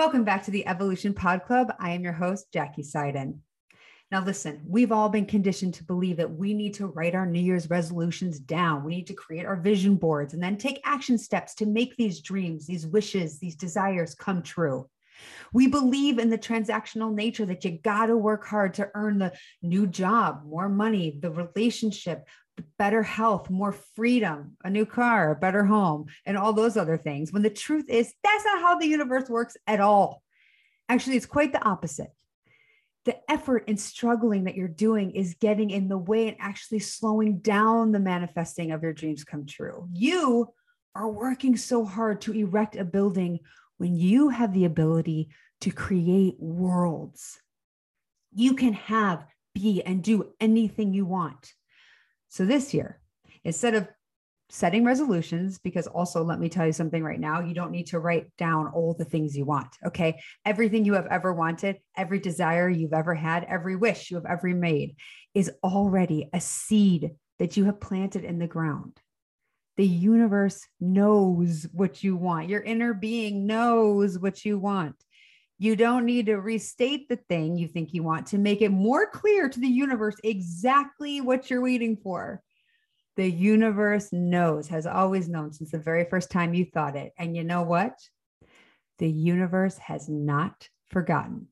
Welcome back to the Evolution Podclub. I am your host, Jackie Seiden. Now, listen, we've all been conditioned to believe that we need to write our New Year's resolutions down. We need to create our vision boards and then take action steps to make these dreams, these wishes, these desires come true. We believe in the transactional nature that you got to work hard to earn the new job, more money, the relationship, better health, more freedom, a new car, a better home, and all those other things. When the truth is, that's not how the universe works at all. Actually, it's quite the opposite. The effort and struggling that you're doing is getting in the way and actually slowing down the manifesting of your dreams come true. You are working so hard to erect a building when you have the ability to create worlds. You can have, be, and do anything you want. So this year, instead of setting resolutions, because also let me tell you something right now, you don't need to write down all the things you want. Okay. Everything you have ever wanted, every desire you've ever had, every wish you have ever made is already a seed that you have planted in the ground. The universe knows what you want. Your inner being knows what you want. You don't need to restate the thing you think you want to make it more clear to the universe exactly what you're waiting for. The universe knows, has always known since the very first time you thought it. And you know what? The universe has not forgotten.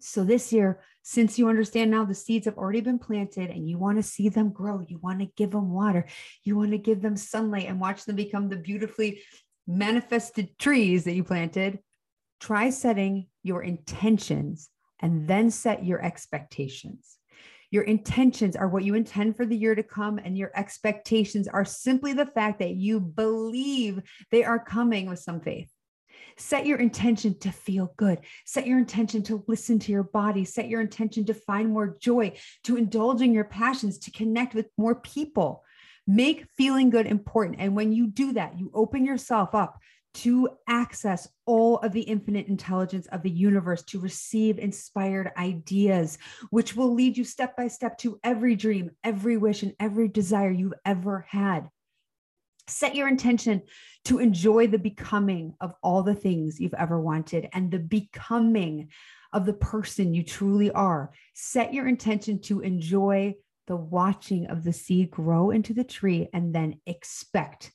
So, this year, since you understand now the seeds have already been planted and you want to see them grow, you want to give them water, you want to give them sunlight and watch them become the beautifully manifested trees that you planted, try setting your intentions and then set your expectations. Your intentions are what you intend for the year to come, and your expectations are simply the fact that you believe they are coming with some faith. Set your intention to feel good. Set your intention to listen to your body. Set your intention to find more joy, to indulge in your passions, to connect with more people. Make feeling good important. And when you do that, you open yourself up to access all of the infinite intelligence of the universe, to receive inspired ideas, which will lead you step by step to every dream, every wish, and every desire you've ever had. Set your intention to enjoy the becoming of all the things you've ever wanted and the becoming of the person you truly are. Set your intention to enjoy the watching of the seed grow into the tree and then expect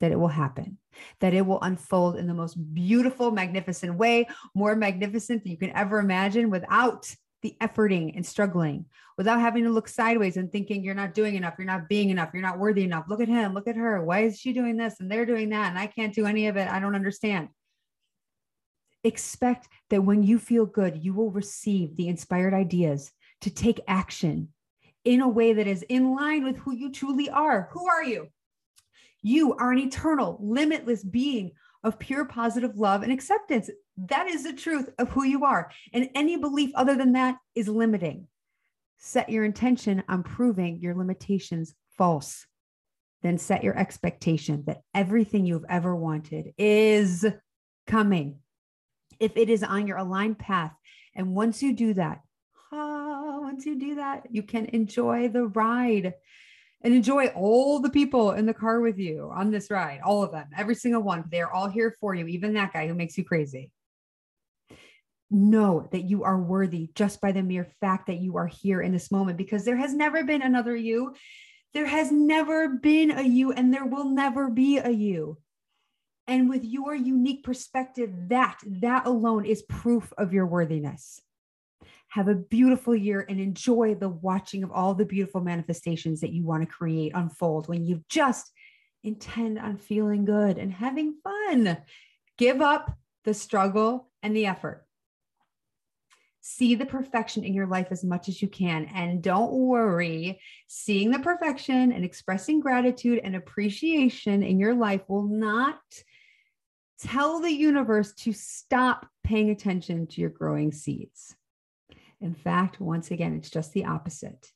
that it will happen, that it will unfold in the most beautiful, magnificent way, more magnificent than you can ever imagine without the efforting and struggling, without having to look sideways and thinking you're not doing enough, you're not being enough, you're not worthy enough. Look at him, look at her. Why is she doing this and they're doing that? And I can't do any of it. I don't understand. Expect that when you feel good, you will receive the inspired ideas to take action in a way that is in line with who you truly are. Who are you? You are an eternal, limitless being of pure positive love and acceptance. That is the truth of who you are. And any belief other than that is limiting. Set your intention on proving your limitations false. Then set your expectation that everything you've ever wanted is coming. If it is on your aligned path, and once you do that, ah, once you do that, you can enjoy the ride and enjoy all the people in the car with you on this ride, all of them, every single one. They're all here for you, even that guy who makes you crazy. Know that you are worthy just by the mere fact that you are here in this moment because there has never been another you. There has never been a you, and there will never be a you. And with your unique perspective, that that alone is proof of your worthiness. Have a beautiful year and enjoy the watching of all the beautiful manifestations that you want to create unfold when you just intend on feeling good and having fun. Give up the struggle and the effort. See the perfection in your life as much as you can. And don't worry, seeing the perfection and expressing gratitude and appreciation in your life will not tell the universe to stop paying attention to your growing seeds. In fact, once again, it's just the opposite.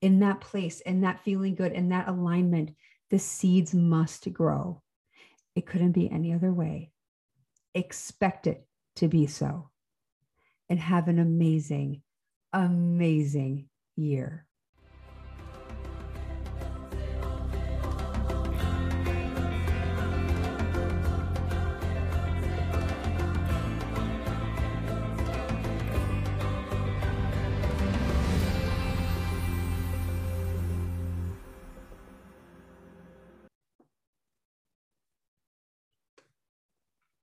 In that place, in that feeling good, in that alignment, the seeds must grow. It couldn't be any other way. Expect it to be so. And have an amazing, amazing year.